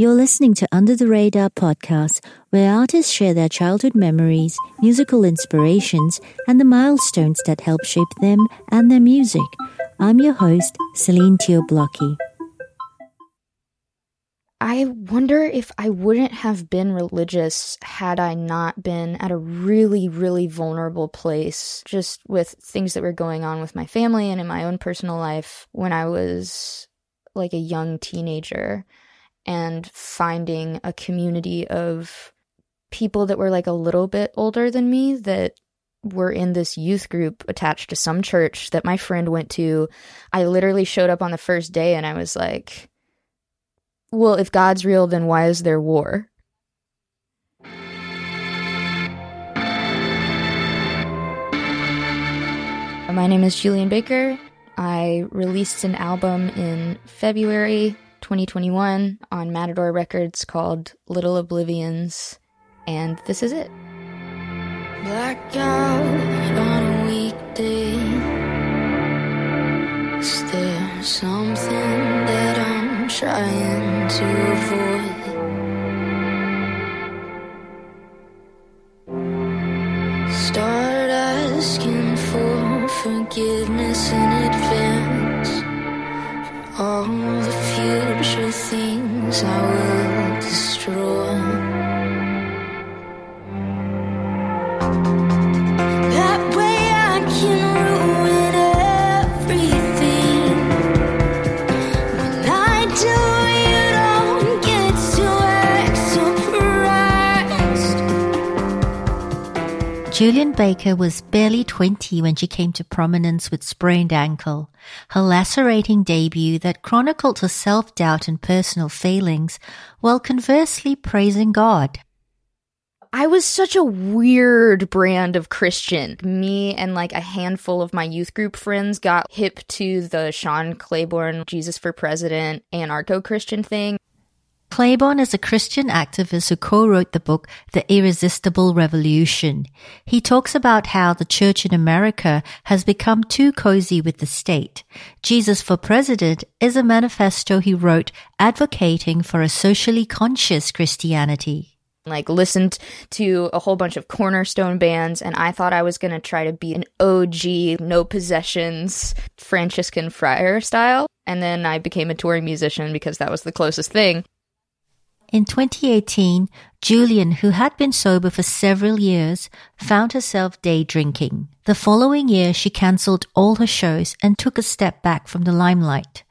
You're listening to Under the Radar podcast, where artists share their childhood memories, musical inspirations, and the milestones that help shape them and their music. I'm your host, Celine Teo-Blockey. I wonder if I wouldn't have been religious had I not been at a really, really vulnerable place, just with things that were going on with my family and in my own personal life when I was like a young teenager and finding a community of people that were like a little bit older than me that were in this youth group attached to some church that my friend went to. I literally showed up on the first day and I was like, well, if God's real, then why is there war? My name is Julien Baker. I released an album in February 2021 on Matador Records called Little Oblivions, and this is it. Blackout on a weekday. Is there something that I'm trying to avoid? Start asking for forgiveness in advance all the future things I will destroy. Julien Baker was barely 20 when she came to prominence with Sprained Ankle, her lacerating debut that chronicled her self-doubt and personal failings, while conversely praising God. I was such a weird brand of Christian. Me and like a handful of my youth group friends got hip to the Shane Claiborne Jesus for President anarcho Christian thing. Claiborne is a Christian activist who co-wrote the book The Irresistible Revolution. He talks about how the church in America has become too cozy with the state. Jesus for President is a manifesto he wrote advocating for a socially conscious Christianity. Like listened to a whole bunch of cornerstone bands and I thought I was going to try to be an OG no possessions Franciscan friar style and then I became a touring musician because that was the closest thing. In 2018, Julien, who had been sober for several years, found herself day drinking. The following year, she cancelled all her shows and took a step back from the limelight.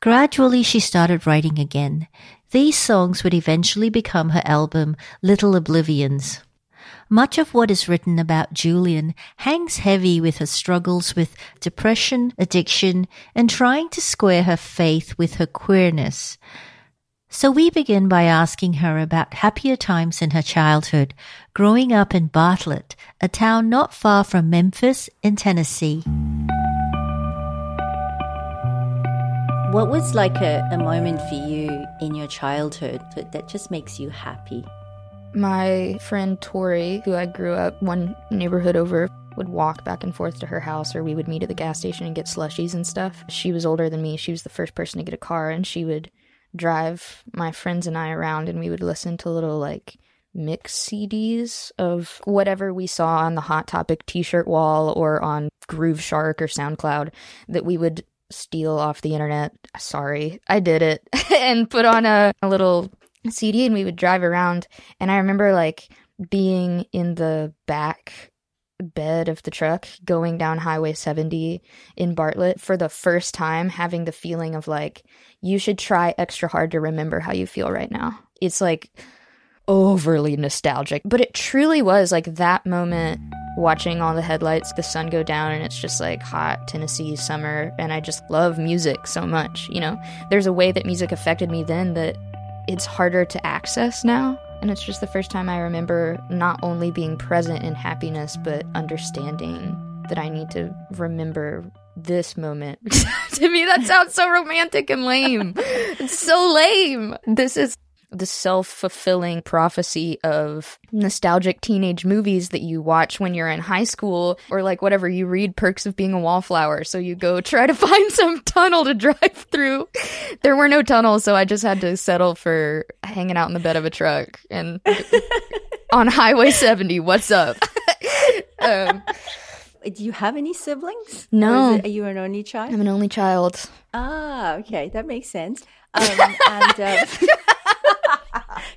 Gradually, she started writing again. These songs would eventually become her album, Little Oblivions. Much of what is written about Julien hangs heavy with her struggles with depression, addiction, and trying to square her faith with her queerness. So we begin by asking her about happier times in her childhood, growing up in Bartlett, a town not far from Memphis in Tennessee. What was like a, a moment for you in your childhood that, that just makes you happy? My friend Tori, who I grew up one neighborhood over, would walk back and forth to her house or we would meet at the gas station and get slushies and stuff. She was older than me. She was the first person to get a car and she would drive my friends and I around and we would listen to little like mix CDs of whatever we saw on the Hot Topic t shirt wall or on Grooveshark or SoundCloud that we would steal off the internet. Sorry, I did it. and put on a, a little CD and we would drive around. And I remember like being in the back bed of the truck going down Highway 70 in Bartlett for the first time, having the feeling of like, you should try extra hard to remember how you feel right now. It's like overly nostalgic, but it truly was like that moment watching all the headlights, the sun go down, and it's just like hot Tennessee summer. And I just love music so much. You know, there's a way that music affected me then that it's harder to access now. And it's just the first time I remember not only being present in happiness, but understanding that I need to remember this moment. to me, that sounds so romantic and lame. it's so lame. This is the self fulfilling prophecy of nostalgic teenage movies that you watch when you're in high school or like whatever you read Perks of Being a Wallflower. So you go try to find some tunnel to drive through. There were no tunnels, so I just had to settle for hanging out in the bed of a truck and on Highway 70. What's up? um, do you have any siblings? No. It, are you an only child? I'm an only child. Ah, okay, that makes sense. Um, and uh,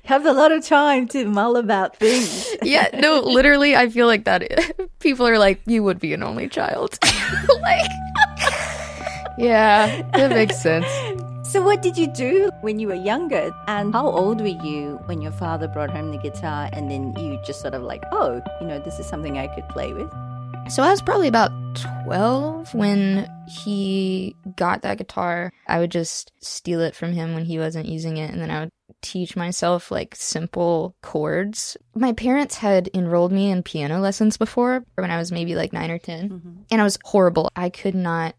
have a lot of time to mull about things. yeah, no, literally, I feel like that. People are like, you would be an only child. like, yeah, that makes sense. So, what did you do when you were younger? And how old were you when your father brought home the guitar and then you just sort of like, oh, you know, this is something I could play with? So I was probably about 12 when he got that guitar. I would just steal it from him when he wasn't using it, and then I would teach myself like simple chords. My parents had enrolled me in piano lessons before when I was maybe like nine or 10, mm-hmm. and I was horrible. I could not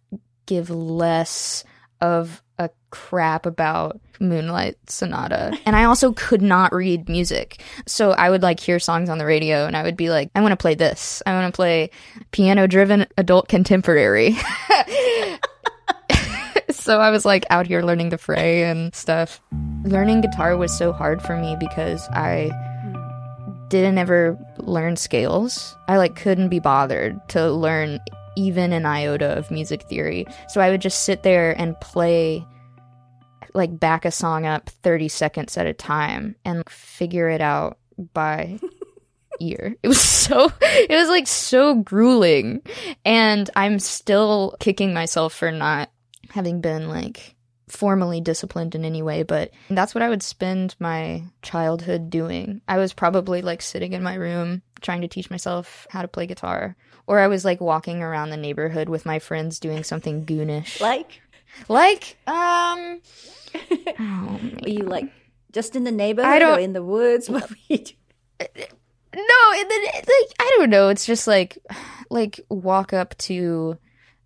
give less of a crap about Moonlight Sonata. And I also could not read music. So I would like hear songs on the radio and I would be like, I want to play this. I want to play piano driven adult contemporary. so I was like out here learning the fray and stuff. Learning guitar was so hard for me because I didn't ever learn scales. I like couldn't be bothered to learn even an iota of music theory. So I would just sit there and play like back a song up 30 seconds at a time and figure it out by ear. It was so it was like so grueling and I'm still kicking myself for not having been like formally disciplined in any way, but that's what I would spend my childhood doing. I was probably like sitting in my room trying to teach myself how to play guitar, or I was like walking around the neighborhood with my friends doing something goonish. Like like um oh, you like just in the neighborhood I don't, or in the woods? What were you doing? No, in the like I don't know. It's just like like walk up to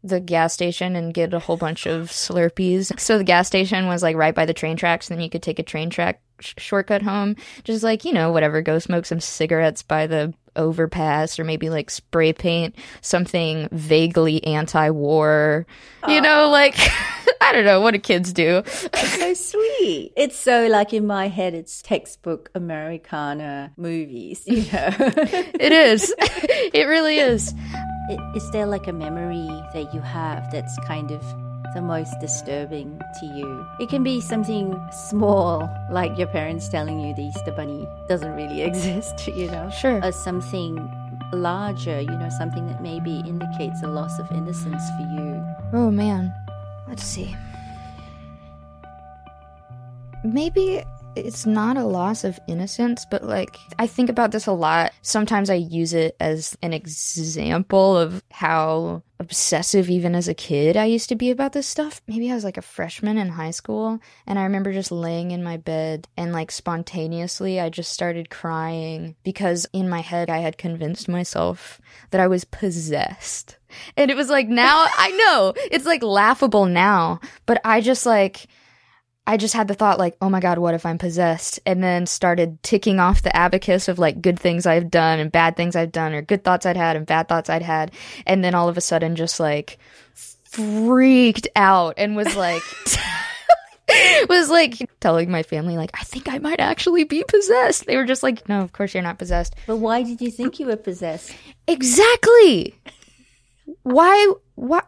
the gas station and get a whole bunch of Slurpees. So the gas station was like right by the train tracks, and then you could take a train track sh- shortcut home. Just like, you know, whatever, go smoke some cigarettes by the overpass or maybe like spray paint something vaguely anti-war. You know, like I don't know what do kids do. it's so sweet. It's so like in my head it's textbook Americana movies, you know. it is. It really is. Is there like a memory that you have that's kind of the most disturbing to you? It can be something small, like your parents telling you the Easter Bunny doesn't really exist, you know? Sure. Or something larger, you know, something that maybe indicates a loss of innocence for you. Oh man. Let's see. Maybe it's not a loss of innocence, but like I think about this a lot. Sometimes I use it as an example of how obsessive even as a kid I used to be about this stuff. Maybe I was like a freshman in high school and I remember just laying in my bed and like spontaneously I just started crying because in my head I had convinced myself that I was possessed. And it was like now I know it's like laughable now, but I just like I just had the thought like, oh my god, what if I'm possessed? And then started ticking off the abacus of like good things I've done and bad things I've done or good thoughts I'd had and bad thoughts I'd had. And then all of a sudden just like freaked out and was like was like telling my family like I think I might actually be possessed. They were just like, "No, of course you're not possessed." But why did you think you were possessed? Exactly. Why why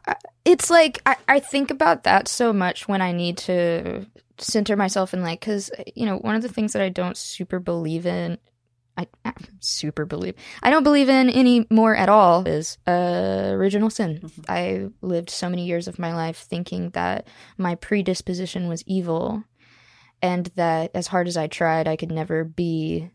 it's like I, I think about that so much when I need to center myself in like because you know one of the things that i don't super believe in I, I super believe i don't believe in anymore at all is uh, original sin mm-hmm. i lived so many years of my life thinking that my predisposition was evil and that as hard as i tried i could never be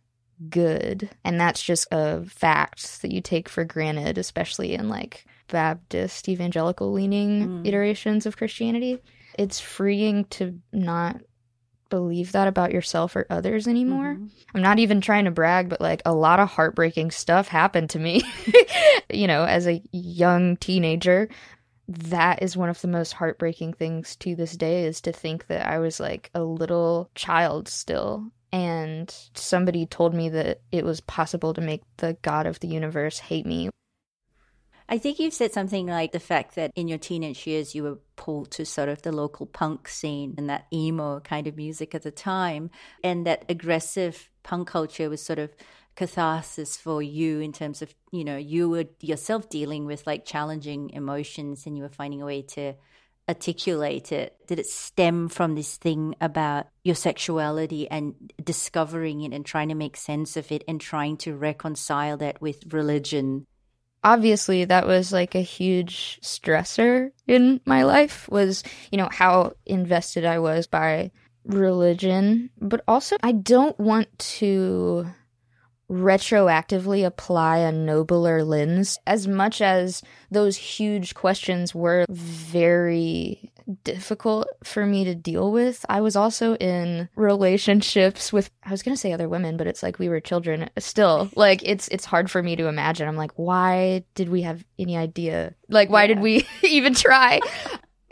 good and that's just a fact that you take for granted especially in like baptist evangelical leaning mm. iterations of christianity it's freeing to not believe that about yourself or others anymore. Mm-hmm. I'm not even trying to brag, but like a lot of heartbreaking stuff happened to me, you know, as a young teenager. That is one of the most heartbreaking things to this day is to think that I was like a little child still and somebody told me that it was possible to make the God of the universe hate me. I think you've said something like the fact that in your teenage years you were pulled to sort of the local punk scene and that emo kind of music at the time, and that aggressive punk culture was sort of catharsis for you in terms of, you know, you were yourself dealing with like challenging emotions and you were finding a way to articulate it? Did it stem from this thing about your sexuality and discovering it and trying to make sense of it and trying to reconcile that with religion? Obviously, that was like a huge stressor in my life was, you know, how invested I was by religion, but also I don't want to retroactively apply a nobler lens as much as those huge questions were very difficult for me to deal with. I was also in relationships with I was going to say other women, but it's like we were children still. Like it's it's hard for me to imagine. I'm like, why did we have any idea? Like why yeah. did we even try?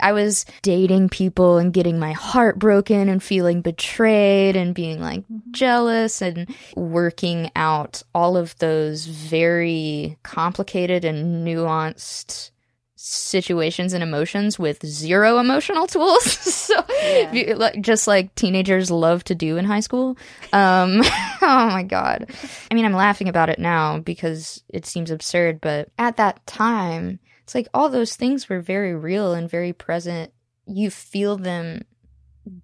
I was dating people and getting my heart broken and feeling betrayed and being like mm-hmm. jealous and working out all of those very complicated and nuanced situations and emotions with zero emotional tools. so yeah. just like teenagers love to do in high school. Um, oh my God. I mean, I'm laughing about it now because it seems absurd, but at that time, it's like all those things were very real and very present. You feel them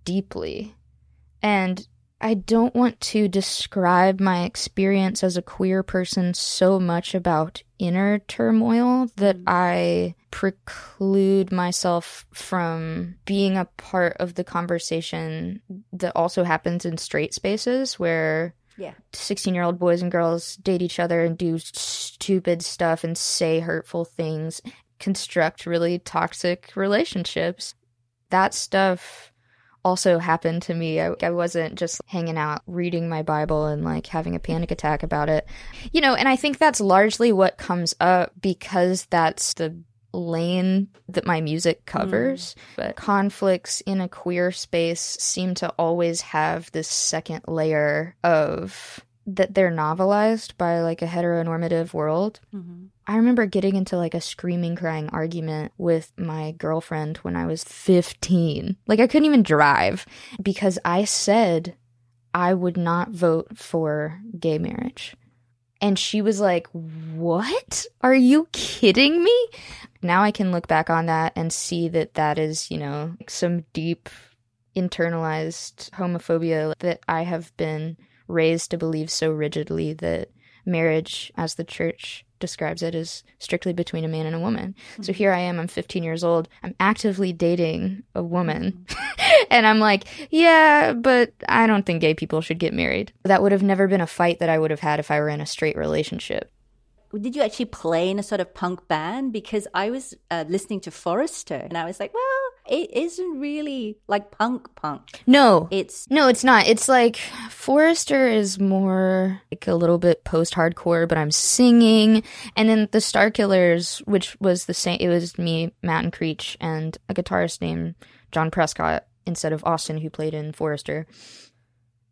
deeply. And I don't want to describe my experience as a queer person so much about inner turmoil that mm. I preclude myself from being a part of the conversation that also happens in straight spaces where yeah. 16 year old boys and girls date each other and do stupid stuff and say hurtful things, construct really toxic relationships. That stuff also happened to me. I, I, wasn't just hanging out reading my Bible and like having a panic attack about it. You know, and I think that's largely what comes up because that's the lane that my music covers. Mm. But conflicts in a queer space seem to always have this second layer of that they're novelized by like a heteronormative world. Mm-hmm. I remember getting into like a screaming, crying argument with my girlfriend when I was 15. Like, I couldn't even drive because I said I would not vote for gay marriage. And she was like, What? Are you kidding me? Now I can look back on that and see that that is, you know, some deep internalized homophobia that I have been raised to believe so rigidly that marriage, as the church describes it, is strictly between a man and a woman. Mm-hmm. So here I am, I'm 15 years old, I'm actively dating a woman. Mm-hmm. and I'm like, yeah, but I don't think gay people should get married. That would have never been a fight that I would have had if I were in a straight relationship. Did you actually play in a sort of punk band? Because I was uh, listening to Forrister and I was like, well, it isn't really like punk punk. No, it's no, it's not. It's like Forrister is more like a little bit post hardcore, but I'm singing, and then the Star Killers, which was the same. It was me, Matt and Creech, and a guitarist named John Prescott instead of Austin, who played in Forrister.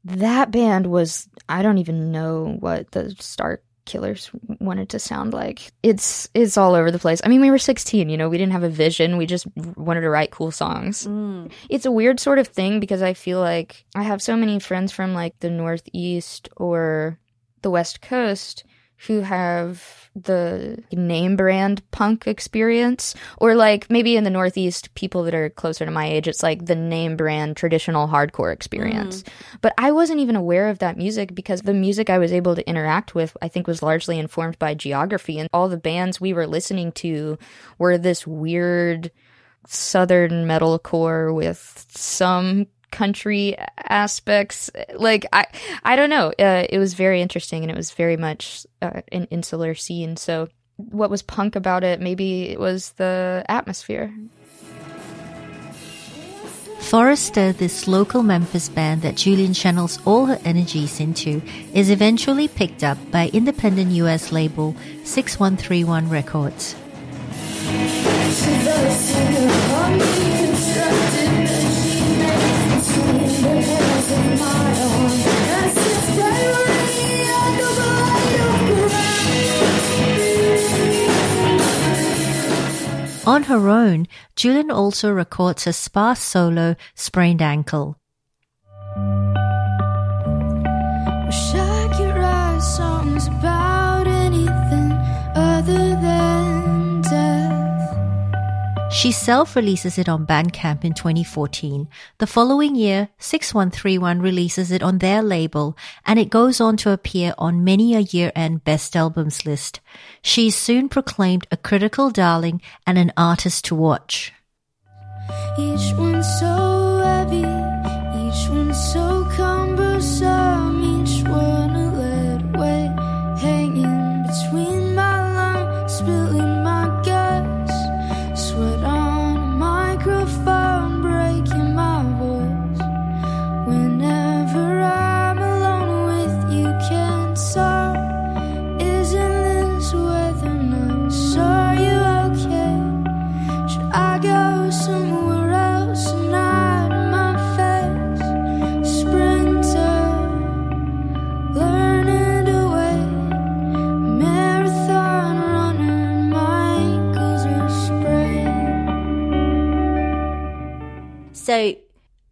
That band was, I don't even know what the Stark killers wanted to sound like. It's it's all over the place. I mean, we were 16, you know, we didn't have a vision. We just wanted to write cool songs. Mm. It's a weird sort of thing because I feel like I have so many friends from like the Northeast or the West Coast who have the name brand punk experience. Or like maybe in the northeast people that are closer to my age it's like the name brand traditional hardcore experience. Mm. but i wasn't even aware of that music because the music i was able to interact with i think was largely informed by geography. And all the bands we were listening to were this weird southern metalcore with some country aspects. Like I, I don't know. Uh, it was very interesting, and it was very much uh, an insular scene. So, what was punk about it? Maybe it was the atmosphere. Forrister, this local Memphis band that Julien channels all her energies into, is eventually picked up by independent US label 6131 Records. On her own, Julien also records her sparse solo, Sprained Ankle. She self releases it on Bandcamp in 2014. The following year, 6131 releases it on their label, and it goes on to appear on many a year end best albums list. She is soon proclaimed a critical darling and an artist to watch. Each one so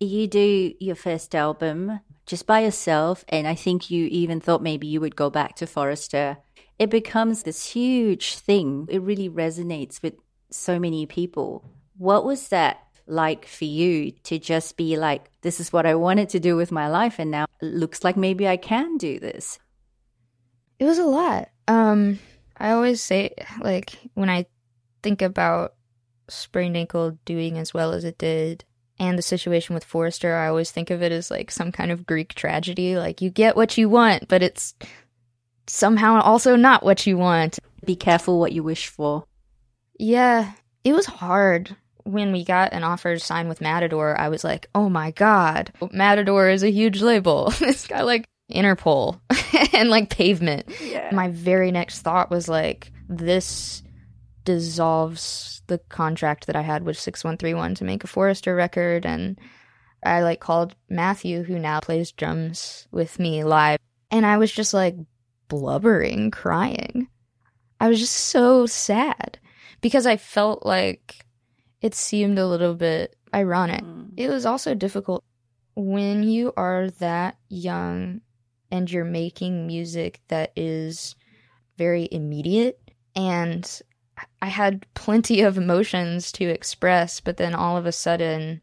you do your first album just by yourself, and I think you even thought maybe you would go back to Forrister. It becomes this huge thing. It really resonates with so many people. What was that like for you to just be like, this is what I wanted to do with my life, and now it looks like maybe I can do this? It was a lot. Um, I always say, like, when I think about sprained ankle doing as well as it did, and the situation with Forrister, I always think of it as like some kind of Greek tragedy. Like, you get what you want, but it's somehow also not what you want. Be careful what you wish for. Yeah, it was hard. When we got an offer to sign with Matador, I was like, oh my god, Matador is a huge label. it's got like Interpol and like pavement. Yeah. My very next thought was like, this dissolves the contract that I had with 6131 to make a Forrister record. And I like called Matthew, who now plays drums with me live. And I was just like blubbering, crying. I was just so sad because I felt like it seemed a little bit ironic. Mm. It was also difficult when you are that young and you're making music that is very immediate and I had plenty of emotions to express, but then all of a sudden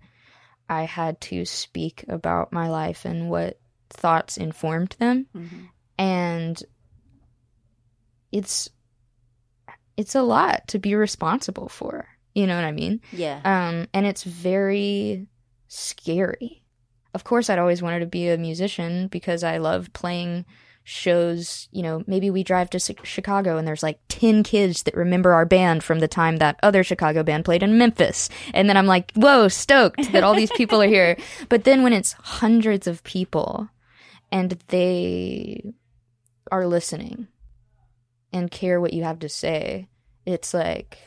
I had to speak about my life and what thoughts informed them. And it's it's a lot to be responsible for. You know what I mean? Yeah. Um, and it's very scary. Of course, I'd always wanted to be a musician because I love playing shows. You know, maybe we drive to Chicago and there's like 10 kids that remember our band from the time that other Chicago band played in Memphis. And then I'm like, whoa, stoked that all these people are here. But then when it's hundreds of people and they are listening and care what you have to say, it's like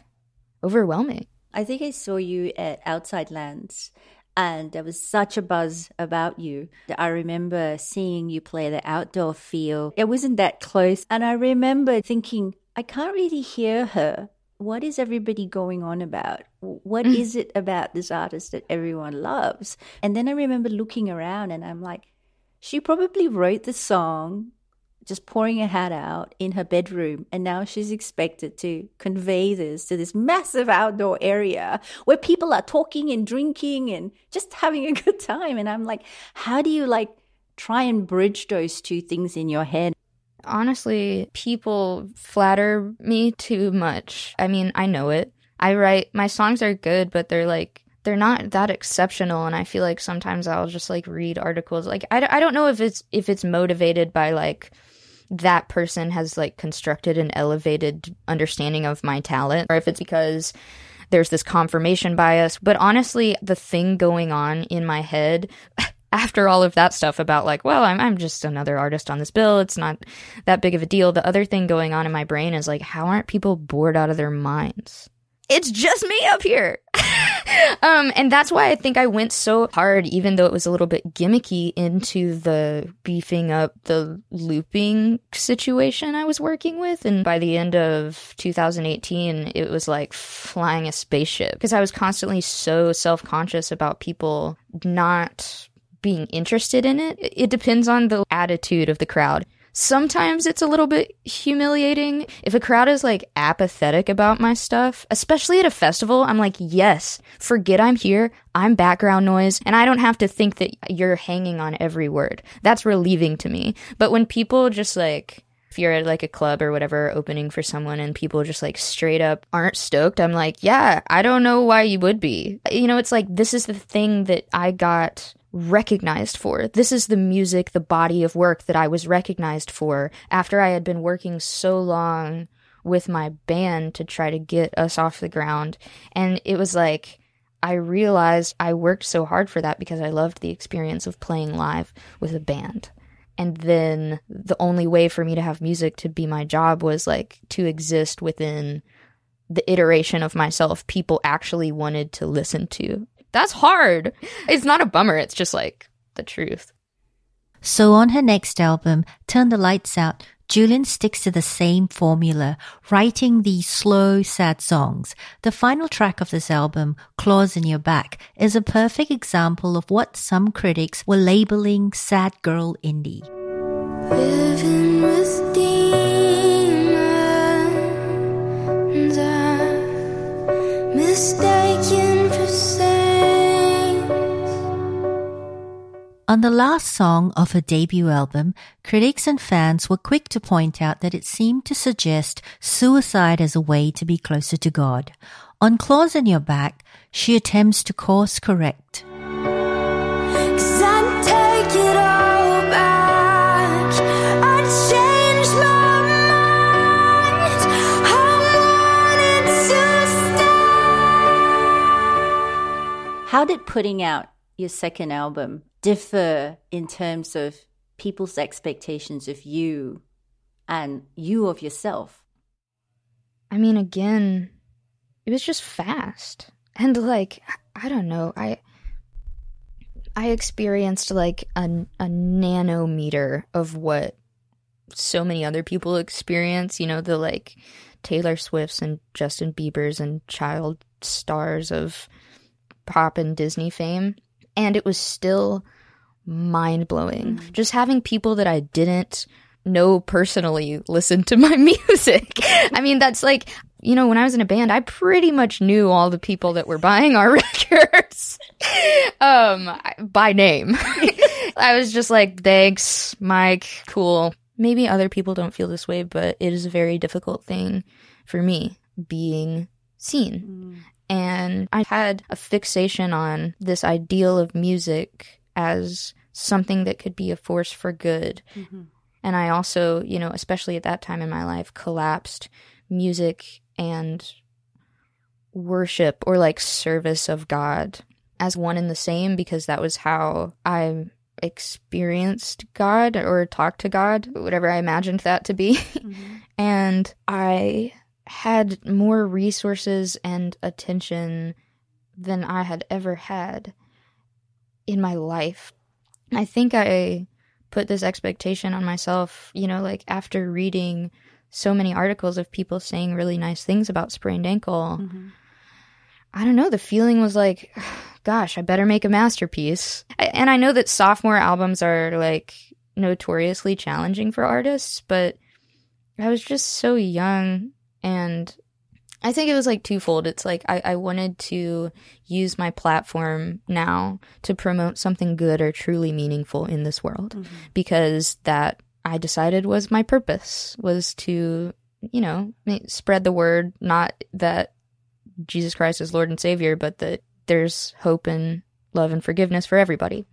overwhelming. I think I saw you at Outside Lands, and there was such a buzz about you that I remember seeing you play the outdoor field. It wasn't that close, and I remember thinking, I can't really hear her. What is everybody going on about? What mm. is it about this artist that everyone loves? And then I remember looking around, and I'm like, she probably wrote the song just pouring her hat out in her bedroom and now she's expected to convey this to this massive outdoor area where people are talking and drinking and just having a good time and i'm like how do you like try and bridge those two things in your head honestly, people flatter me too much. I mean, I know it. I write, my songs are good, but they're like, they're not that exceptional. And I feel like sometimes I'll just like read articles. Like, I, I don't know if it's, if it's motivated by like, that person has like constructed an elevated understanding of my talent or if it's because there's this confirmation bias. But honestly, the thing going on in my head after all of that stuff about like, well, I'm I'm just another artist on this bill. It's not that big of a deal. The other thing going on in my brain is like, how aren't people bored out of their minds? It's just me up here. um, and that's why I think I went so hard, even though it was a little bit gimmicky, into the beefing up the looping situation I was working with. And by the end of 2018, it was like flying a spaceship because I was constantly so self conscious about people not being interested in it. It depends on the attitude of the crowd. Sometimes it's a little bit humiliating. If a crowd is like apathetic about my stuff, especially at a festival, I'm like, yes, forget I'm here. I'm background noise and I don't have to think that you're hanging on every word. That's relieving to me. But when people just like, if you're at like a club or whatever opening for someone and people just like straight up aren't stoked, I'm like, yeah, I don't know why you would be. You know, it's like, this is the thing that I got recognized for. This is the music, the body of work that I was recognized for after I had been working so long with my band to try to get us off the ground. And it was like, I realized I worked so hard for that because I loved the experience of playing live with a band. And then the only way for me to have music to be my job was like to exist within the iteration of myself people actually wanted to listen to that's hard. It's not a bummer. It's just like the truth. So on her next album, Turn the Lights Out, Julien sticks to the same formula, writing these slow, sad songs. The final track of this album, Claws in Your Back, is a perfect example of what some critics were labeling sad girl indie. Living with demons, I'm mistaken for On the last song of her debut album, critics and fans were quick to point out that it seemed to suggest suicide as a way to be closer to God. On Claws in Your Back, she attempts to course correct. Cause I'd take it all back. I'd change my mind. I wanted to stay. How did putting out your second album differ in terms of people's expectations of you and you of yourself? I mean, again, it was just fast. And like, I don't know, I I experienced like a, a nanometer of what so many other people experience, you know, the like Taylor Swifts and Justin Bieber's and child stars of pop and Disney fame. And it was still mind blowing. Mm-hmm. Just having people that I didn't know personally listen to my music. I mean, that's like, you know, when I was in a band, I pretty much knew all the people that were buying our records um, by name. I was just like, thanks, Mike, cool. Maybe other people don't feel this way, but it is a very difficult thing for me being seen. And I had a fixation on this ideal of music as something that could be a force for good. Mm-hmm. And I also, you know, especially at that time in my life, collapsed music and worship or like service of God as one and the same because that was how I experienced God or talked to God, whatever I imagined that to be. Mm-hmm. and I had more resources and attention than I had ever had in my life. I think I put this expectation on myself, you know, like after reading so many articles of people saying really nice things about sprained ankle. Mm-hmm. I don't know, the feeling was like, gosh, I better make a masterpiece. And I know that sophomore albums are like notoriously challenging for artists, but I was just so young and I think it was like twofold. It's like I, I wanted to use my platform now to promote something good or truly meaningful in this world mm-hmm. because that I decided was my purpose was to, you know, spread the word, not that Jesus Christ is Lord and Savior, but that there's hope and love and forgiveness for everybody.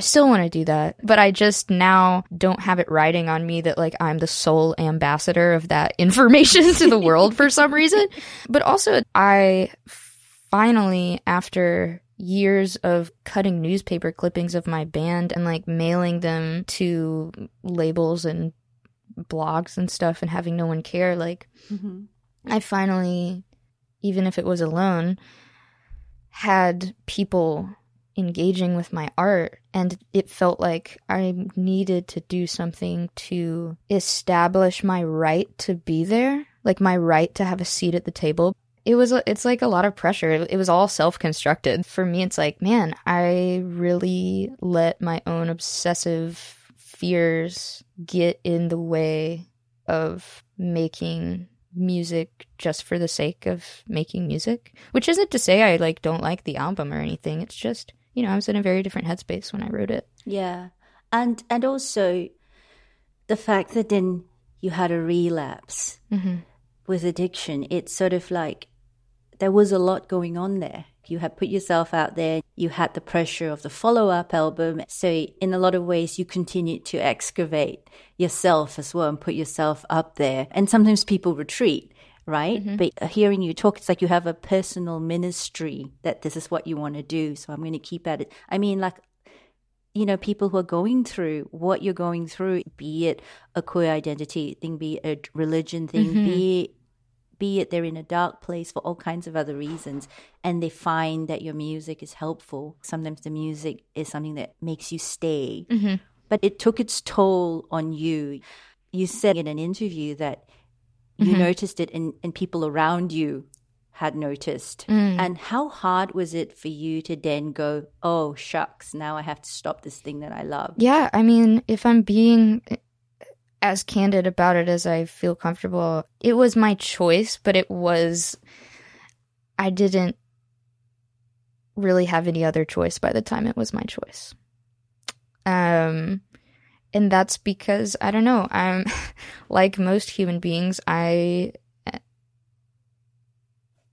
I still want to do that, but I just now don't have it riding on me that like I'm the sole ambassador of that information to the world for some reason. But also, I finally, after years of cutting newspaper clippings of my band and like mailing them to labels and blogs and stuff and having no one care, like mm-hmm. I finally, even if it was alone, had people engaging with my art and it felt like I needed to do something to establish my right to be there, like my right to have a seat at the table. It was it's like a lot of pressure. It was all self-constructed. For me it's like, man, I really let my own obsessive fears get in the way of making music just for the sake of making music which isn't to say i like don't like the album or anything it's just you know, I was in a very different headspace when I wrote it. Yeah. And and also the fact that then you had a relapse Mm-hmm. with addiction, it's sort of like there was a lot going on there. You had put yourself out there, you had the pressure of the follow up album. So, in a lot of ways, you continued to excavate yourself as well and put yourself up there. And sometimes people retreat, right? Mm-hmm. But uh, hearing you talk, it's like you have a personal ministry that this is what you want to do. So, I'm going to keep at it. I mean, like, you know, people who are going through what you're going through, be it a queer identity thing, be it a religion thing, mm-hmm. be it be it they're in a dark place for all kinds of other reasons and they find that your music is helpful sometimes the music is something that makes you stay mm-hmm. but it took its toll on you you said in an interview that you mm-hmm. noticed it and, and people around you had noticed. Mm. And how hard was it for you to then go oh shucks now i have to stop this thing that i love Yeah, I mean, if I'm being eh, as candid about it as I feel comfortable, it was my choice, but it was I didn't really have any other choice by the time it was my choice. Um and that's because I don't know, I'm like most human beings, I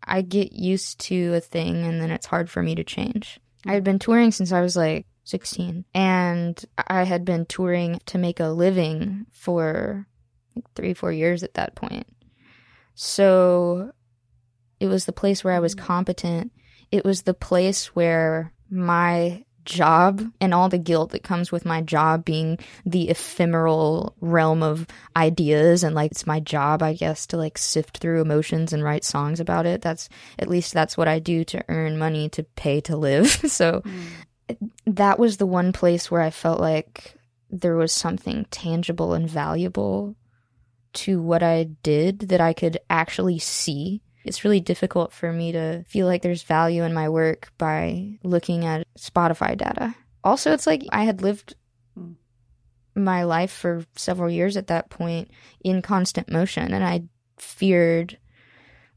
I get used to a thing and then it's hard for me to change. I had been touring since I was like 16 and I had been touring to make a living for like 3 4 years at that point. So it was the place where I was mm. competent. It was the place where my job and all the guilt that comes with my job being the ephemeral realm of ideas and like it's my job I guess to like sift through emotions and write songs about it. That's at least that's what I do to earn money to pay to live. so mm. that was the one place where I felt like there was something tangible and valuable to what I did that I could actually see. It's really difficult for me to feel like there's value in my work by looking at Spotify data. Also, it's like I had lived hmm. my life for several years at that point in constant motion, and I feared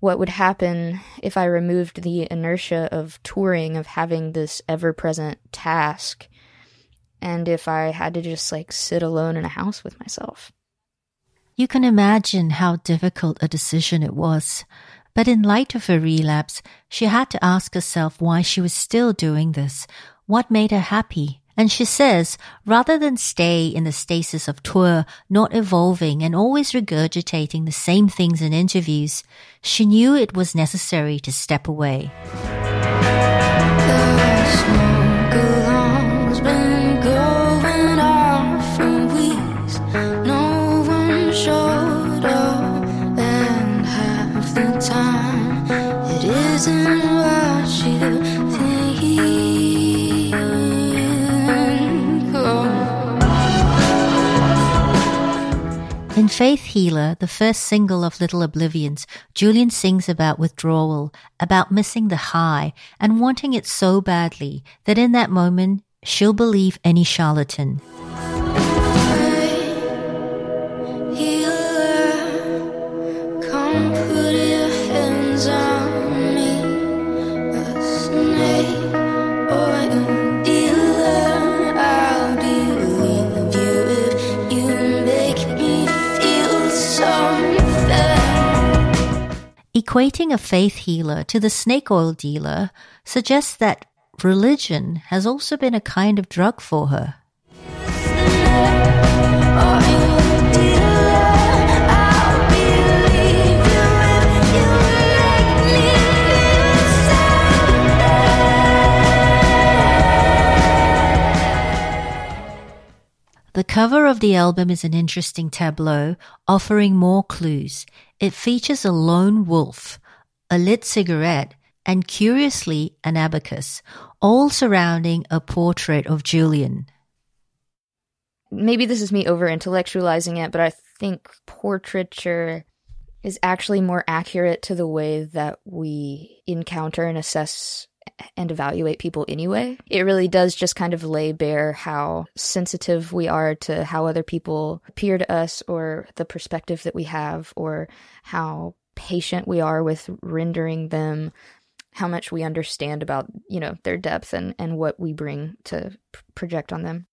what would happen if I removed the inertia of touring, of having this ever present task, and if I had to just like sit alone in a house with myself. You can imagine how difficult a decision it was. But in light of her relapse, she had to ask herself why she was still doing this, what made her happy. And she says, rather than stay in the stasis of tour, not evolving and always regurgitating the same things in interviews, she knew it was necessary to step away. Faith Healer, the first single of Little Oblivions, Julien sings about withdrawal, about missing the high, and wanting it so badly that in that moment she'll believe any charlatan. Equating a faith healer to the snake oil dealer suggests that religion has also been a kind of drug for her. The cover of the album is an interesting tableau offering more clues. It features a lone wolf, a lit cigarette, and curiously, an abacus, all surrounding a portrait of Julien. maybe this is me over intellectualizing it, but I think portraiture is actually more accurate to the way that we encounter and assess and evaluate people anyway. It really does just kind of lay bare how sensitive we are to how other people appear to us or the perspective that we have or how patient we are with rendering them how much we understand about you know their depth and and what we bring to p- project on them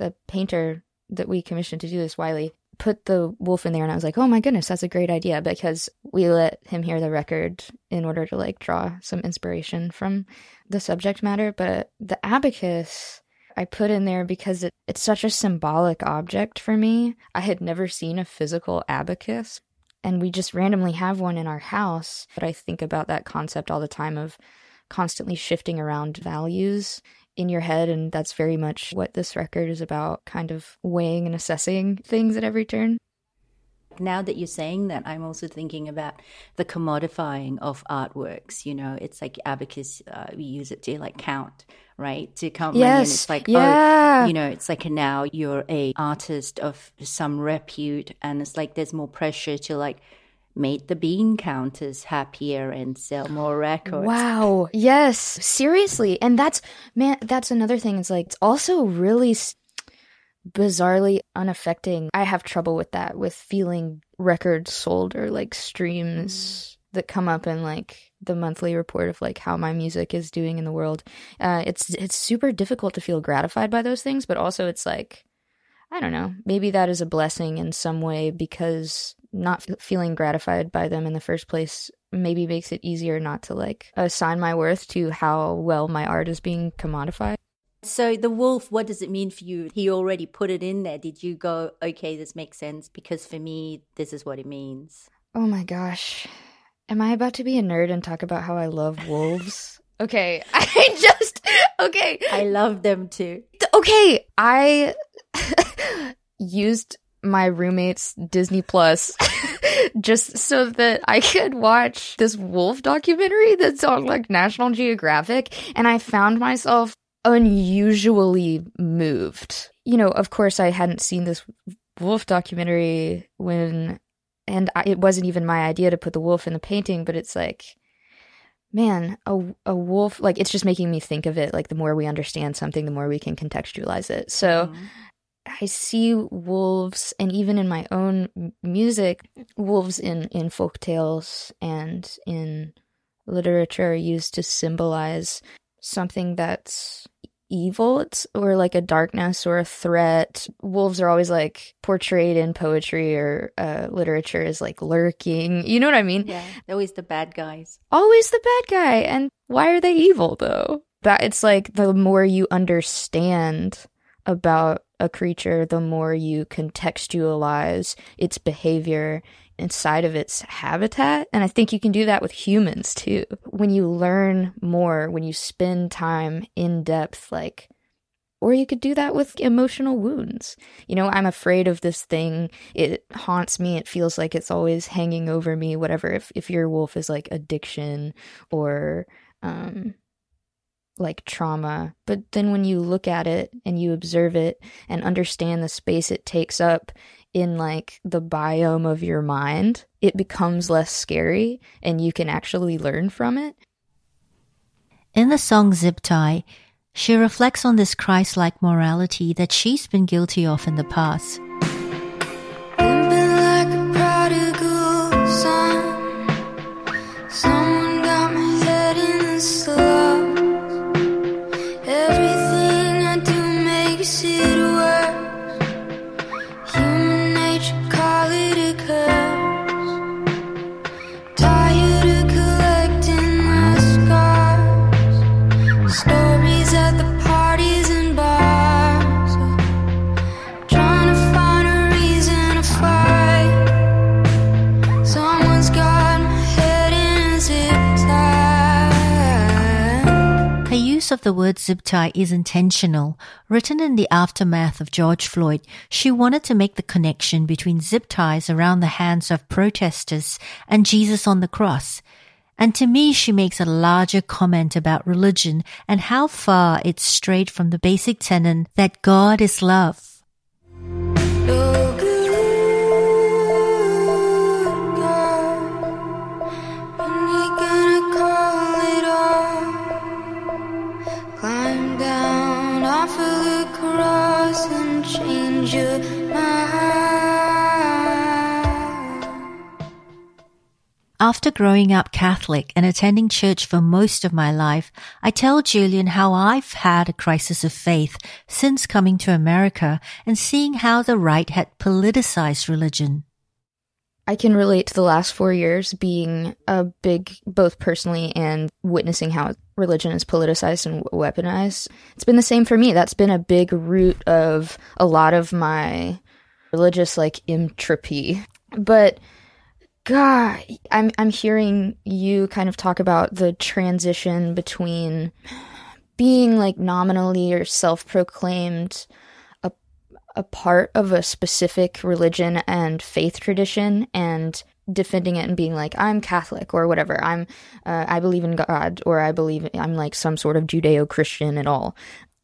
the painter that we commissioned to do this, Wiley, put the wolf in there, and I was like, oh my goodness, that's a great idea because we let him hear the record in order to like draw some inspiration from the subject matter. But the abacus I put in there because it, it's such a symbolic object for me. I had never seen a physical abacus. And we just randomly have one in our house. But I think about that concept all the time of constantly shifting around values in your head and that's very much what this record is about kind of weighing and assessing things at every turn now that you're saying that, I'm also thinking about the commodifying of artworks. You know, it's like abacus, uh, we use it to like count, right? To count money. And Yes, it's like, yeah. oh, you know, it's like now you're a artist of some repute. And it's like there's more pressure to like make the bean counters happier and sell more records. wow. Yes. Seriously. And that's man that's another thing. It's like it's also really bizarrely unaffecting. I have trouble with that with feeling records sold or like streams that come up in like the monthly report of like how my music is doing in the world. Uh it's it's super difficult to feel gratified by those things but also it's like I don't know. Maybe that is a blessing in some way because not f- feeling gratified by them in the first place maybe makes it easier not to like assign my worth to how well my art is being commodified. So the wolf, what does it mean for you? He already put it in there. Did you go, okay, this makes sense? Because for me, this is what it means. Oh my gosh. Am I about to be a nerd and talk about how I love wolves? okay, I just okay. I love them too. okay, I used my roommate's Disney Plus just so that I could watch this wolf documentary that's on like National Geographic, and I found myself unusually moved. You know, of course, I hadn't seen this wolf documentary when, and I, it wasn't even my idea to put the wolf in the painting, but it's like man, a, a wolf, like it's just making me think of it. Like the more we understand something, the more we can contextualize it. So mm-hmm. I see wolves, and even in my own music, wolves in, in folk tales and in literature are used to symbolize something that's evil it's, or like a darkness or a threat. Wolves are always like portrayed in poetry or uh, literature as like lurking. You know what I mean? Yeah, always the bad guys. always the bad guy. And why are they evil though? That it's like the more you understand about a creature, the more you contextualize its behavior inside of its habitat. And I think you can do that with humans too. When you learn more, when you spend time in depth, like or you could do that with emotional wounds. You know, I'm afraid of this thing. It haunts me. It feels like it's always hanging over me, whatever. If if your wolf is like addiction or um like trauma. But then when you look at it and you observe it and understand the space it takes up in like the biome of your mind, it becomes less scary and you can actually learn from it. In the song Ziptie, she reflects on this Christ like morality that she's been guilty of in the past. Use of the word zip tie is intentional. Written in the aftermath of George Floyd, she wanted to make the connection between zip ties around the hands of protesters and Jesus on the cross. And to me, she makes a larger comment about religion and how far it's strayed from the basic tenet that God is love. After growing up Catholic and attending church for most of my life, I tell Julien how I've had a crisis of faith since coming to America and seeing how the right had politicized religion. I can relate to the last four years being a big, both personally and witnessing how religion is politicized and weaponized. It's been the same for me. That's been a big root of a lot of my religious like entropy. But God, I'm I'm hearing you kind of talk about the transition between being like nominally or self-proclaimed a part of a specific religion and faith tradition and defending it and being like I'm Catholic or whatever. I'm uh, I believe in God or I believe I'm like some sort of Judeo-Christian at all.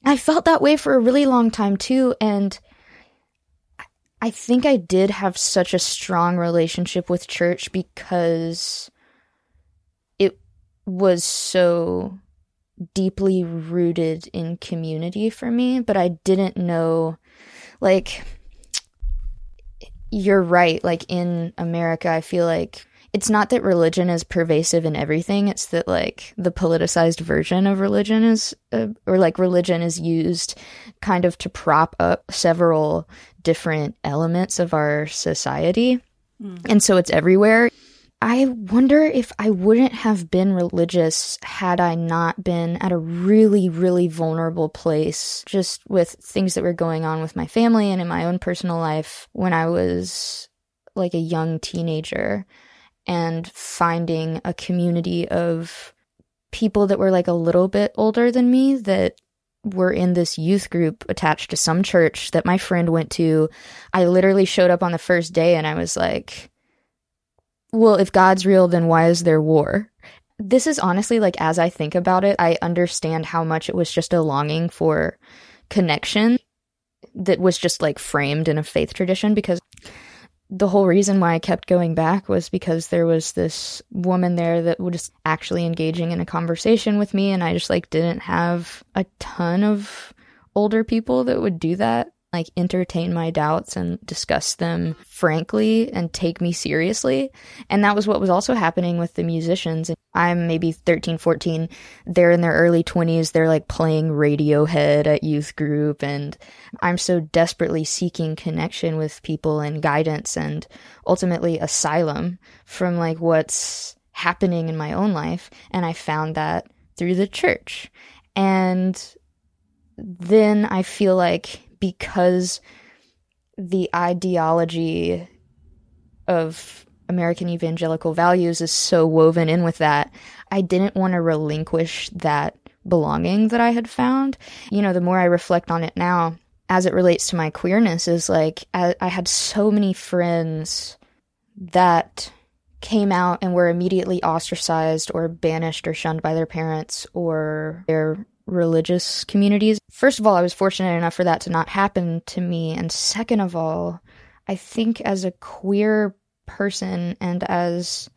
I felt that way for a really long time too and I think I did have such a strong relationship with church because it was so deeply rooted in community for me, but I didn't know like you're right like in America I feel like it's not that religion is pervasive in everything it's that like the politicized version of religion is uh, or like religion is used kind of to prop up several different elements of our society. And so it's everywhere I wonder if I wouldn't have been religious had I not been at a really, really vulnerable place just with things that were going on with my family and in my own personal life when I was like a young teenager and finding a community of people that were like a little bit older than me that were in this youth group attached to some church that my friend went to. I literally showed up on the first day and I was like, well, if God's real, then why is there war? This is honestly like, as I think about it, I understand how much it was just a longing for connection that was just like framed in a faith tradition because the whole reason why I kept going back was because there was this woman there that was just actually engaging in a conversation with me, and I just like didn't have a ton of older people that would do that like entertain my doubts and discuss them frankly and take me seriously. And that was what was also happening with the musicians. I'm maybe 13, 14. They're in their early 20s. They're like playing Radiohead at youth group. And I'm so desperately seeking connection with people and guidance and ultimately asylum from like what's happening in my own life. And I found that through the church. And then I feel like because the ideology of American evangelical values is so woven in with that, I didn't want to relinquish that belonging that I had found. You know, the more I reflect on it now, as it relates to my queerness, is like I, I had so many friends that came out and were immediately ostracized or banished or shunned by their parents or their religious communities. First of all, I was fortunate enough for that to not happen to me. And second of all, I think as a queer person and as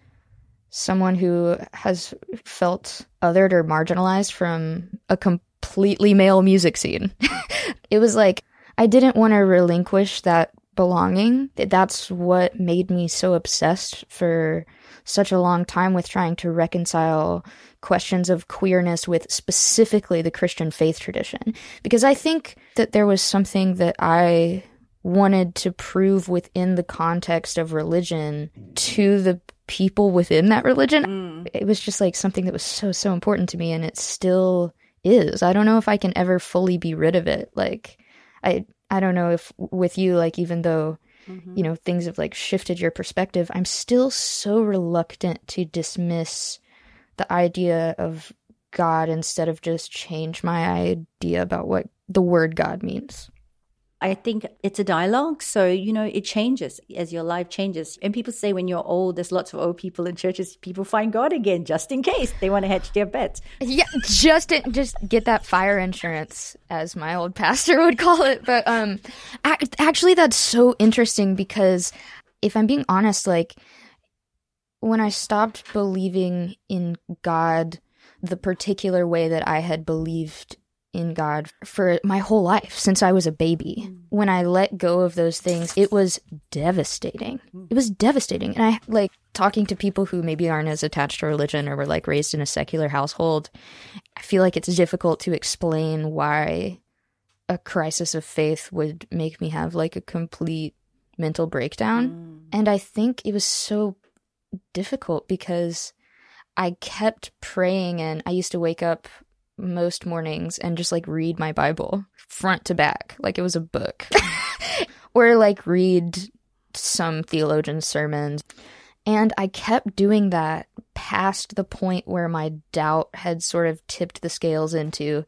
someone who has felt othered or marginalized from a completely male music scene, it was like I didn't want to relinquish that belonging. That's what made me so obsessed for such a long time with trying to reconcile questions of queerness with specifically the Christian faith tradition. Because I think that there was something that I wanted to prove within the context of religion to the people within that religion. Mm. It was just like something that was so, so important to me, and it still is. I don't know if I can ever fully be rid of it. Like, I, I don't know if with you, like, even though you mm-hmm. know things have like shifted your perspective i'm still so reluctant to dismiss the idea of god instead of just change my idea about what the word god means I think it's a dialogue. So, you know, it changes as your life changes. And people say when you're old, there's lots of old people in churches, people find God again just in case they want to hedge their bets. Yeah, just just get that fire insurance, as my old pastor would call it. But um, actually, that's so interesting because if I'm being honest, like when I stopped believing in God the particular way that I had believed in God for my whole life since I was a baby. Mm. When I let go of those things, it was devastating. Mm. It was devastating. And I like talking to people who maybe aren't as attached to religion or were like raised in a secular household. I feel like it's difficult to explain why a crisis of faith would make me have like a complete mental breakdown. Mm. And I think it was so difficult because I kept praying and I used to wake up most mornings and just like read my Bible front to back, like it was a book, or like read some theologian's sermons. And I kept doing that past the point where my doubt had sort of tipped the scales into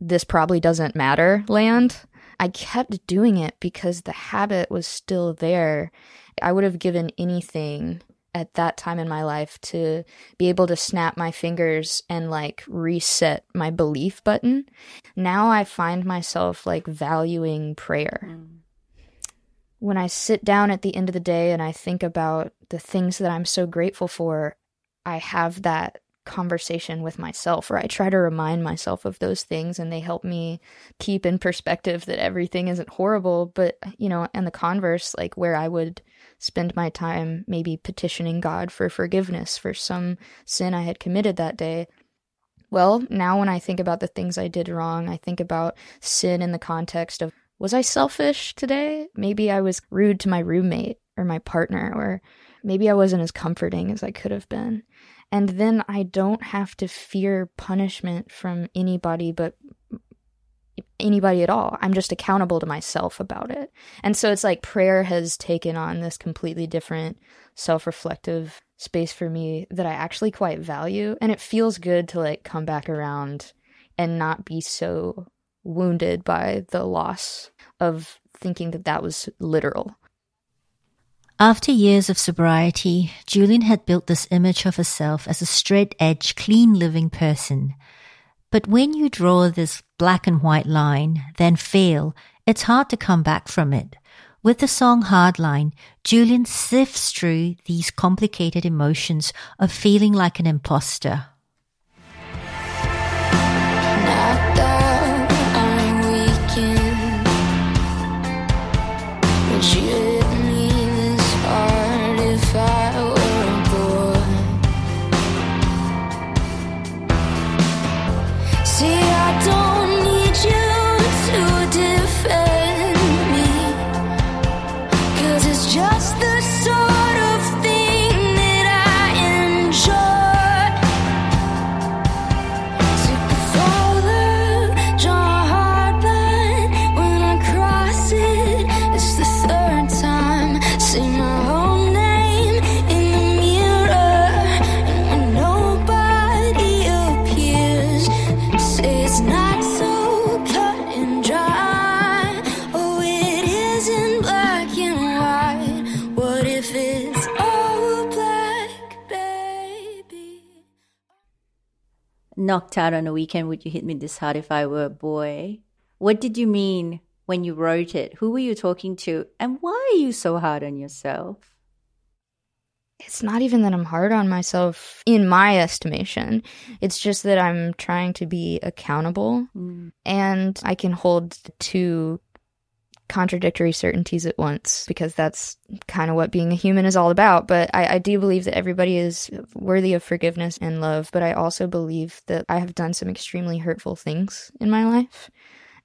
this probably doesn't matter land. I kept doing it because the habit was still there. I would have given anything at that time in my life to be able to snap my fingers and like reset my belief button. Now I find myself like valuing prayer. Mm. When I sit down at the end of the day and I think about the things that I'm so grateful for, I have that conversation with myself or I try to remind myself of those things and they help me keep in perspective that everything isn't horrible but you know and the converse like where I would spend my time maybe petitioning God for forgiveness for some sin I had committed that day. Well, now when I think about the things I did wrong, I think about sin in the context of was I selfish today? Maybe I was rude to my roommate or my partner, or maybe I wasn't as comforting as I could have been. And then I don't have to fear punishment from anybody but anybody at all. I'm just accountable to myself about it. And so it's like prayer has taken on this completely different self reflective space for me that I actually quite value. And it feels good to like come back around and not be so wounded by the loss of thinking that that was literal. After years of sobriety, Julien had built this image of herself as a straight edge, clean living person but when you draw this black and white line, then fail, it's hard to come back from it. With the song Hardline, Julien sifts through these complicated emotions of feeling like an imposter. Knocked out on a weekend, would you hit me this hard if I were a boy? What did you mean when you wrote it? Who were you talking to? And why are you so hard on yourself? It's not even that I'm hard on myself in my estimation. It's just that I'm trying to be accountable mm. and I can hold two contradictory certainties at once because that's kind of what being a human is all about. But I, I, do believe that everybody is worthy of forgiveness and love. But I also believe that I have done some extremely hurtful things in my life.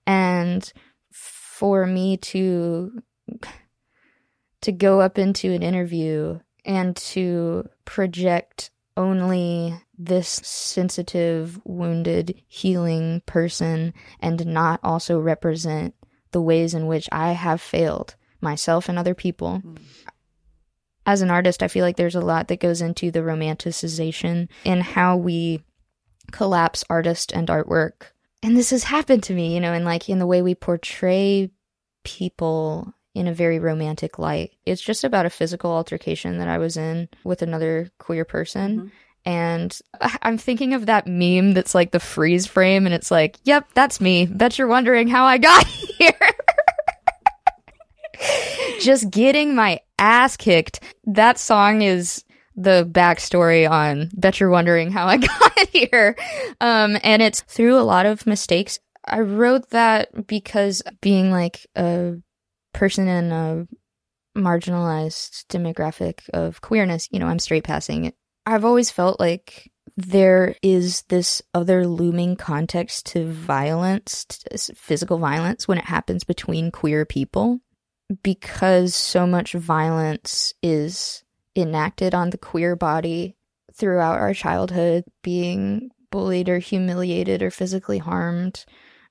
And for me to to go up into an interview and to project only this sensitive, wounded, healing person and not also represent the ways in which I have failed myself and other people. Mm. As an artist, I feel like there's a lot that goes into the romanticization in how we collapse artist and artwork. And this has happened to me, you know, in like in the way we portray people in a very romantic light. It's just about a physical altercation that I was in with another queer person. And I'm thinking of that meme that's like the freeze frame, and it's like, yep, that's me. Bet you're wondering how I got here. just getting my ass kicked. That song is the backstory on Bet You're Wondering How I Got Here. Um, and it's through a lot of mistakes. I wrote that because being like a person in a marginalized demographic of queerness, you know, I'm straight passing. I've always felt like there is this other looming context to violence, to physical violence, when it happens between queer people because so much violence is enacted on the queer body throughout our childhood, being bullied or humiliated or physically harmed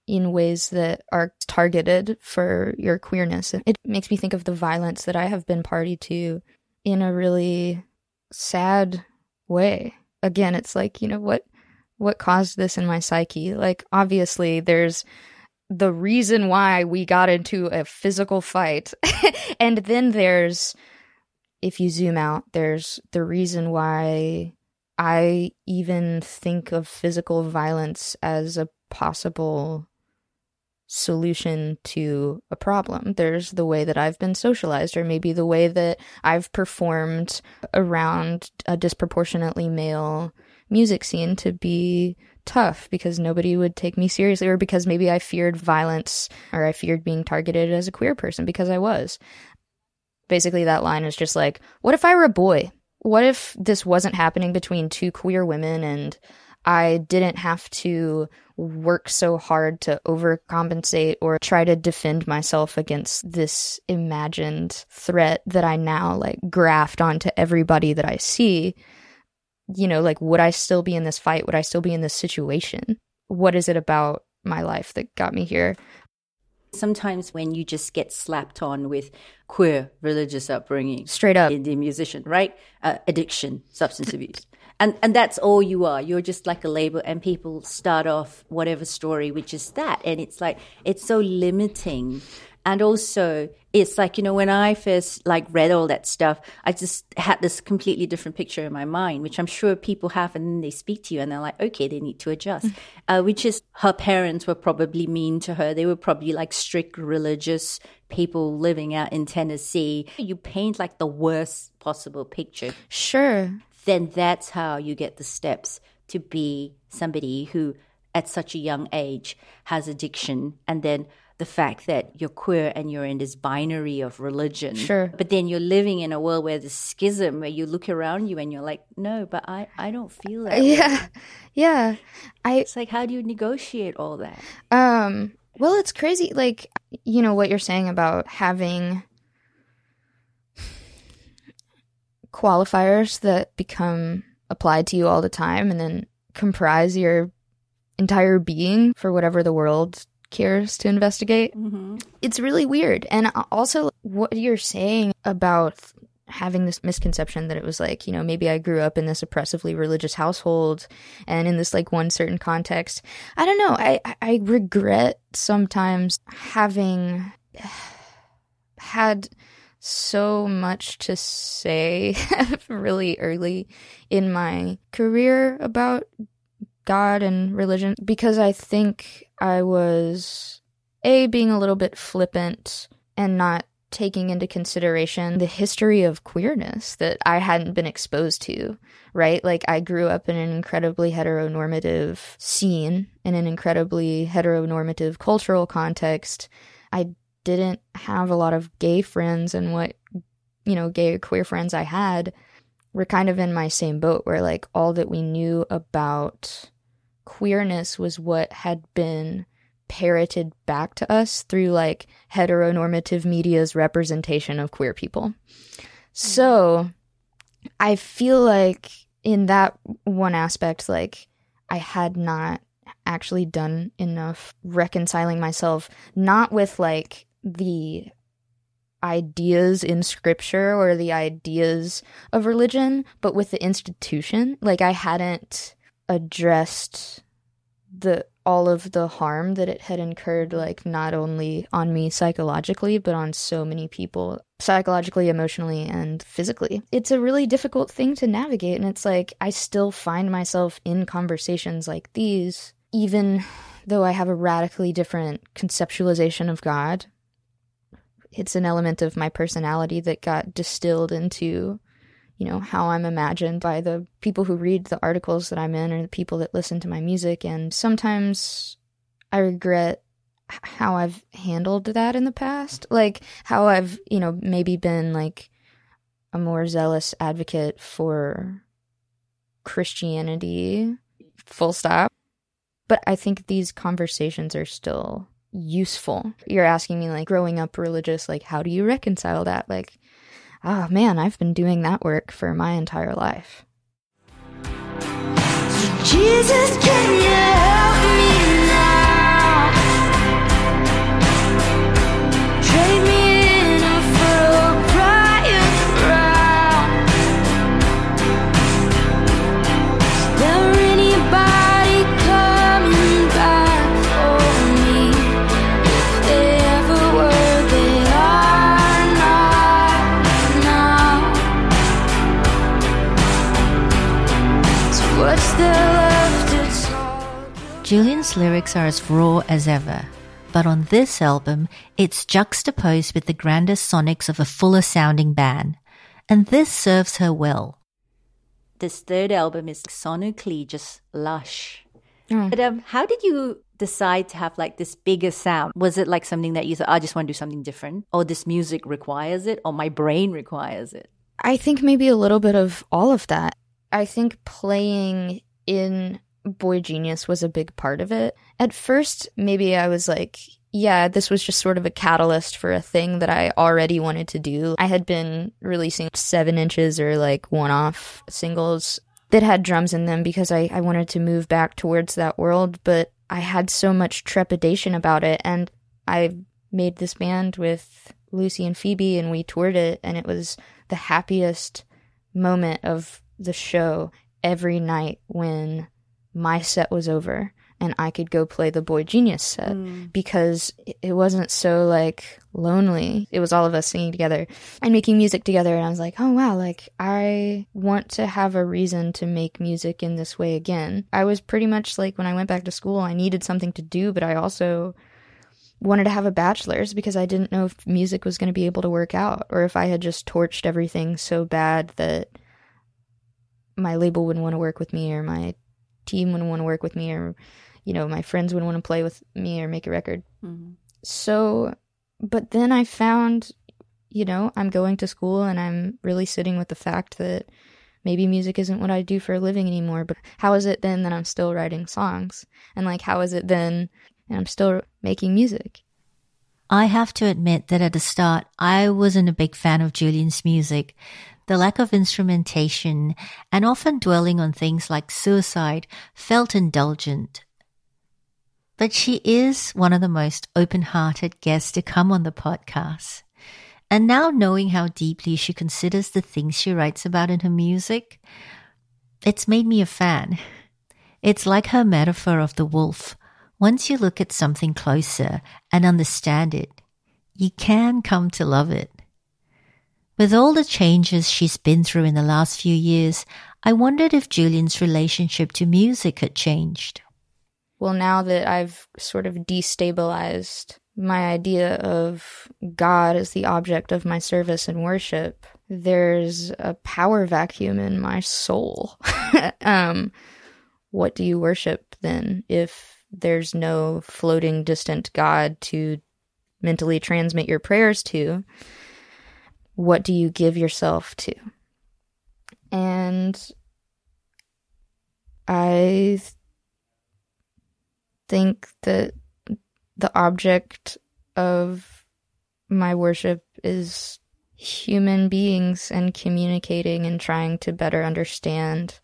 in ways that are targeted for your queerness. It makes me think of the violence that I have been party to in a really sad way. Again, it's like, you know, what what caused this in my psyche? Like obviously there's the reason why we got into a physical fight. and then there's, if you zoom out, there's the reason why I even think of physical violence as a possible solution to a problem. There's the way that I've been socialized, or maybe the way that I've performed around a disproportionately male music scene to be tough because nobody would take me seriously or because maybe I feared violence or I feared being targeted as a queer person because I was. Basically, that line is just like, what if I were a boy? What if this wasn't happening between two queer women and I didn't have to work so hard to overcompensate or try to defend myself against this imagined threat that I now like graft onto everybody that I see? you know, like, would I still be in this fight? Would I still be in this situation? What is it about my life that got me here? Sometimes when you just get slapped on with queer religious upbringing, Straight up. Indian musician, right? Uh, addiction, substance abuse. And, and that's all you are. You're just like a label, and people start off whatever story which is that. And it's like, it's so limiting. And also, it's like, you know, when I first like read all that stuff, I just had this completely different picture in my mind, which I'm sure people have. And then they speak to you and they're like, okay, they need to adjust. Uh, which is her parents were probably mean to her. They were probably like strict religious people living out in Tennessee. You paint like the worst possible picture Sure. Then that's how you get the steps to be somebody who at such a young age has addiction and then the fact that you're queer and you're in this binary of religion Sure. but then you're living in a world where there's schism where you look around you and you're like no but i i don't feel that way." Yeah. Yeah. I, it's like how do you negotiate all that um, well, it's crazy. Like, you know, what you're saying about having qualifiers that become applied to you all the time and then comprise your entire being for whatever the world cares to investigate. Mm-hmm. It's really weird. And also, what you're saying about having this misconception that it was like, you know, maybe I grew up in this oppressively religious household and in this like one certain context. I don't know. I, I- I regret sometimes having had so much to say really early in my career about God and religion because I think I was a being a little bit flippant and not taking into consideration the history of queerness that I hadn't been exposed to, right? Like I grew up in an incredibly heteronormative scene in an incredibly heteronormative cultural context. I didn't have a lot of gay friends and what you know, gay or queer friends I had were kind of in my same boat where like all that we knew about queerness was what had been parroted back to us through like heteronormative media's representation of queer people. Mm-hmm. So I feel like in that one aspect, like I had not actually done enough reconciling myself, not with like the ideas in scripture or the ideas of religion, but with the institution. Like I hadn't addressed the all of the harm that it had incurred, like not only on me psychologically, but on so many people psychologically, emotionally, and physically. It's a really difficult thing to navigate. And it's like I still find myself in conversations like these, even though I have a radically different conceptualization of God. It's an element of my personality that got distilled into you know, how I'm imagined by the people who read the articles that I'm in or the people that listen to my music. And sometimes I regret how I've handled that in the past. Like how I've, you know, maybe been like a more zealous advocate for Christianity, full stop. But I think these conversations are still useful. You're asking me, like, growing up religious, like, how do you reconcile that? Like, oh, man, I've been doing that work for my entire life. Jesus, Julien's lyrics are as raw as ever, but on this album, it's juxtaposed with the grander sonics of a fuller sounding band, and this serves her well. This third album is sonically just lush. But um, how did you decide to have like this bigger sound? Was it like something that you thought, I just want to do something different? Or this music requires it? Or my brain requires it? I think maybe a little bit of all of that. I think playing in boygenius was a big part of it. At first, maybe I was like, yeah, this was just sort of a catalyst for a thing that I already wanted to do. I had been releasing seven inches or like one off singles that had drums in them because I, I wanted to move back towards that world, but I had so much trepidation about it. And I made this band with Lucy and Phoebe, and we toured it, and it was the happiest moment of the show every night when my set was over and I could go play the boygenius set hmm. because it- it wasn't so like lonely. It was all of us singing together and making music together. And I was like, oh wow, like I want to have a reason to make music in this way again. I was pretty much like when I went back to school, I needed something to do, but I also wanted to have a bachelor's because I didn't know if music was going to be able to work out or if I had just torched everything so bad that my label wouldn't want to work with me or my team wouldn't want to work with me or you know my friends wouldn't want to play with me or make a record. Mm-hmm. So but then i found you know i'm going to school and i'm really sitting with the fact that maybe music isn't what i do for a living anymore but how is it then that i'm still writing songs? And like how is it then and i'm still making music I have to admit that at the start, I wasn't a big fan of Julien's music. The lack of instrumentation and often dwelling on things like suicide felt indulgent. But she is one of the most open hearted guests to come on the podcast. And now knowing how deeply she considers the things she writes about in her music, it's made me a fan. It's like her metaphor of the wolf. Once you look at something closer and understand it, you can come to love it. With all the changes she's been through in the last few years, I wondered if Julien's relationship to music had changed. well now that i've sort of destabilized my idea of god as the object of my service and worship there's a power vacuum in my soul um what do you worship then if there's no floating distant god to mentally transmit your prayers to what do you give yourself to? And i think that the object of my worship is human beings and communicating and trying to better understand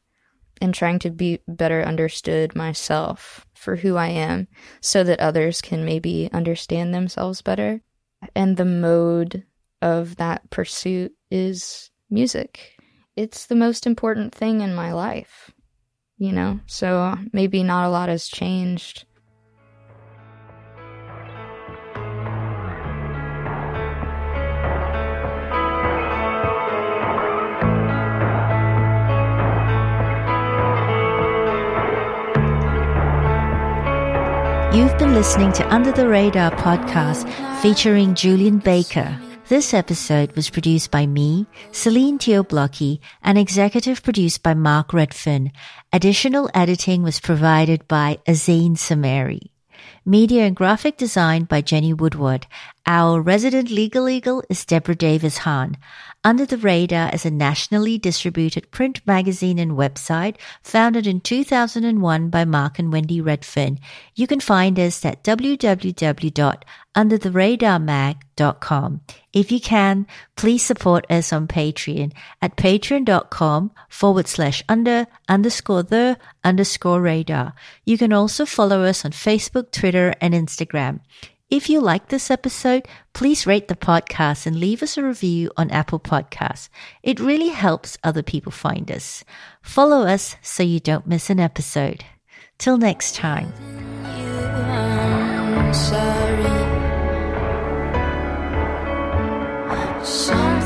and trying to be better understood myself for who I am so that others can maybe understand themselves better. And the mode of that pursuit is music. It's the most important thing in my life, you know? So uh, maybe not a lot has changed You've been listening to Under the Radar podcast featuring Julien Baker. This episode was produced by me, Celine Teo-Blockey, and executive produced by Mark Redfern. Additional editing was provided by Azane Samari. Media and graphic design by Jenny Woodward. Our resident legal eagle is Deborah Davis Hahn. Under the Radar is a nationally distributed print magazine and website founded in 2001 by Mark and Wendy Redfern. You can find us at www.undertheradarmag.com. If you can, please support us on Patreon at patreon.com forward slash under underscore the underscore radar. You can also follow us on Facebook, Twitter, and Instagram. If you like this episode, please rate the podcast and leave us a review on Apple Podcasts. It really helps other people find us. Follow us so you don't miss an episode. Till next time. I'm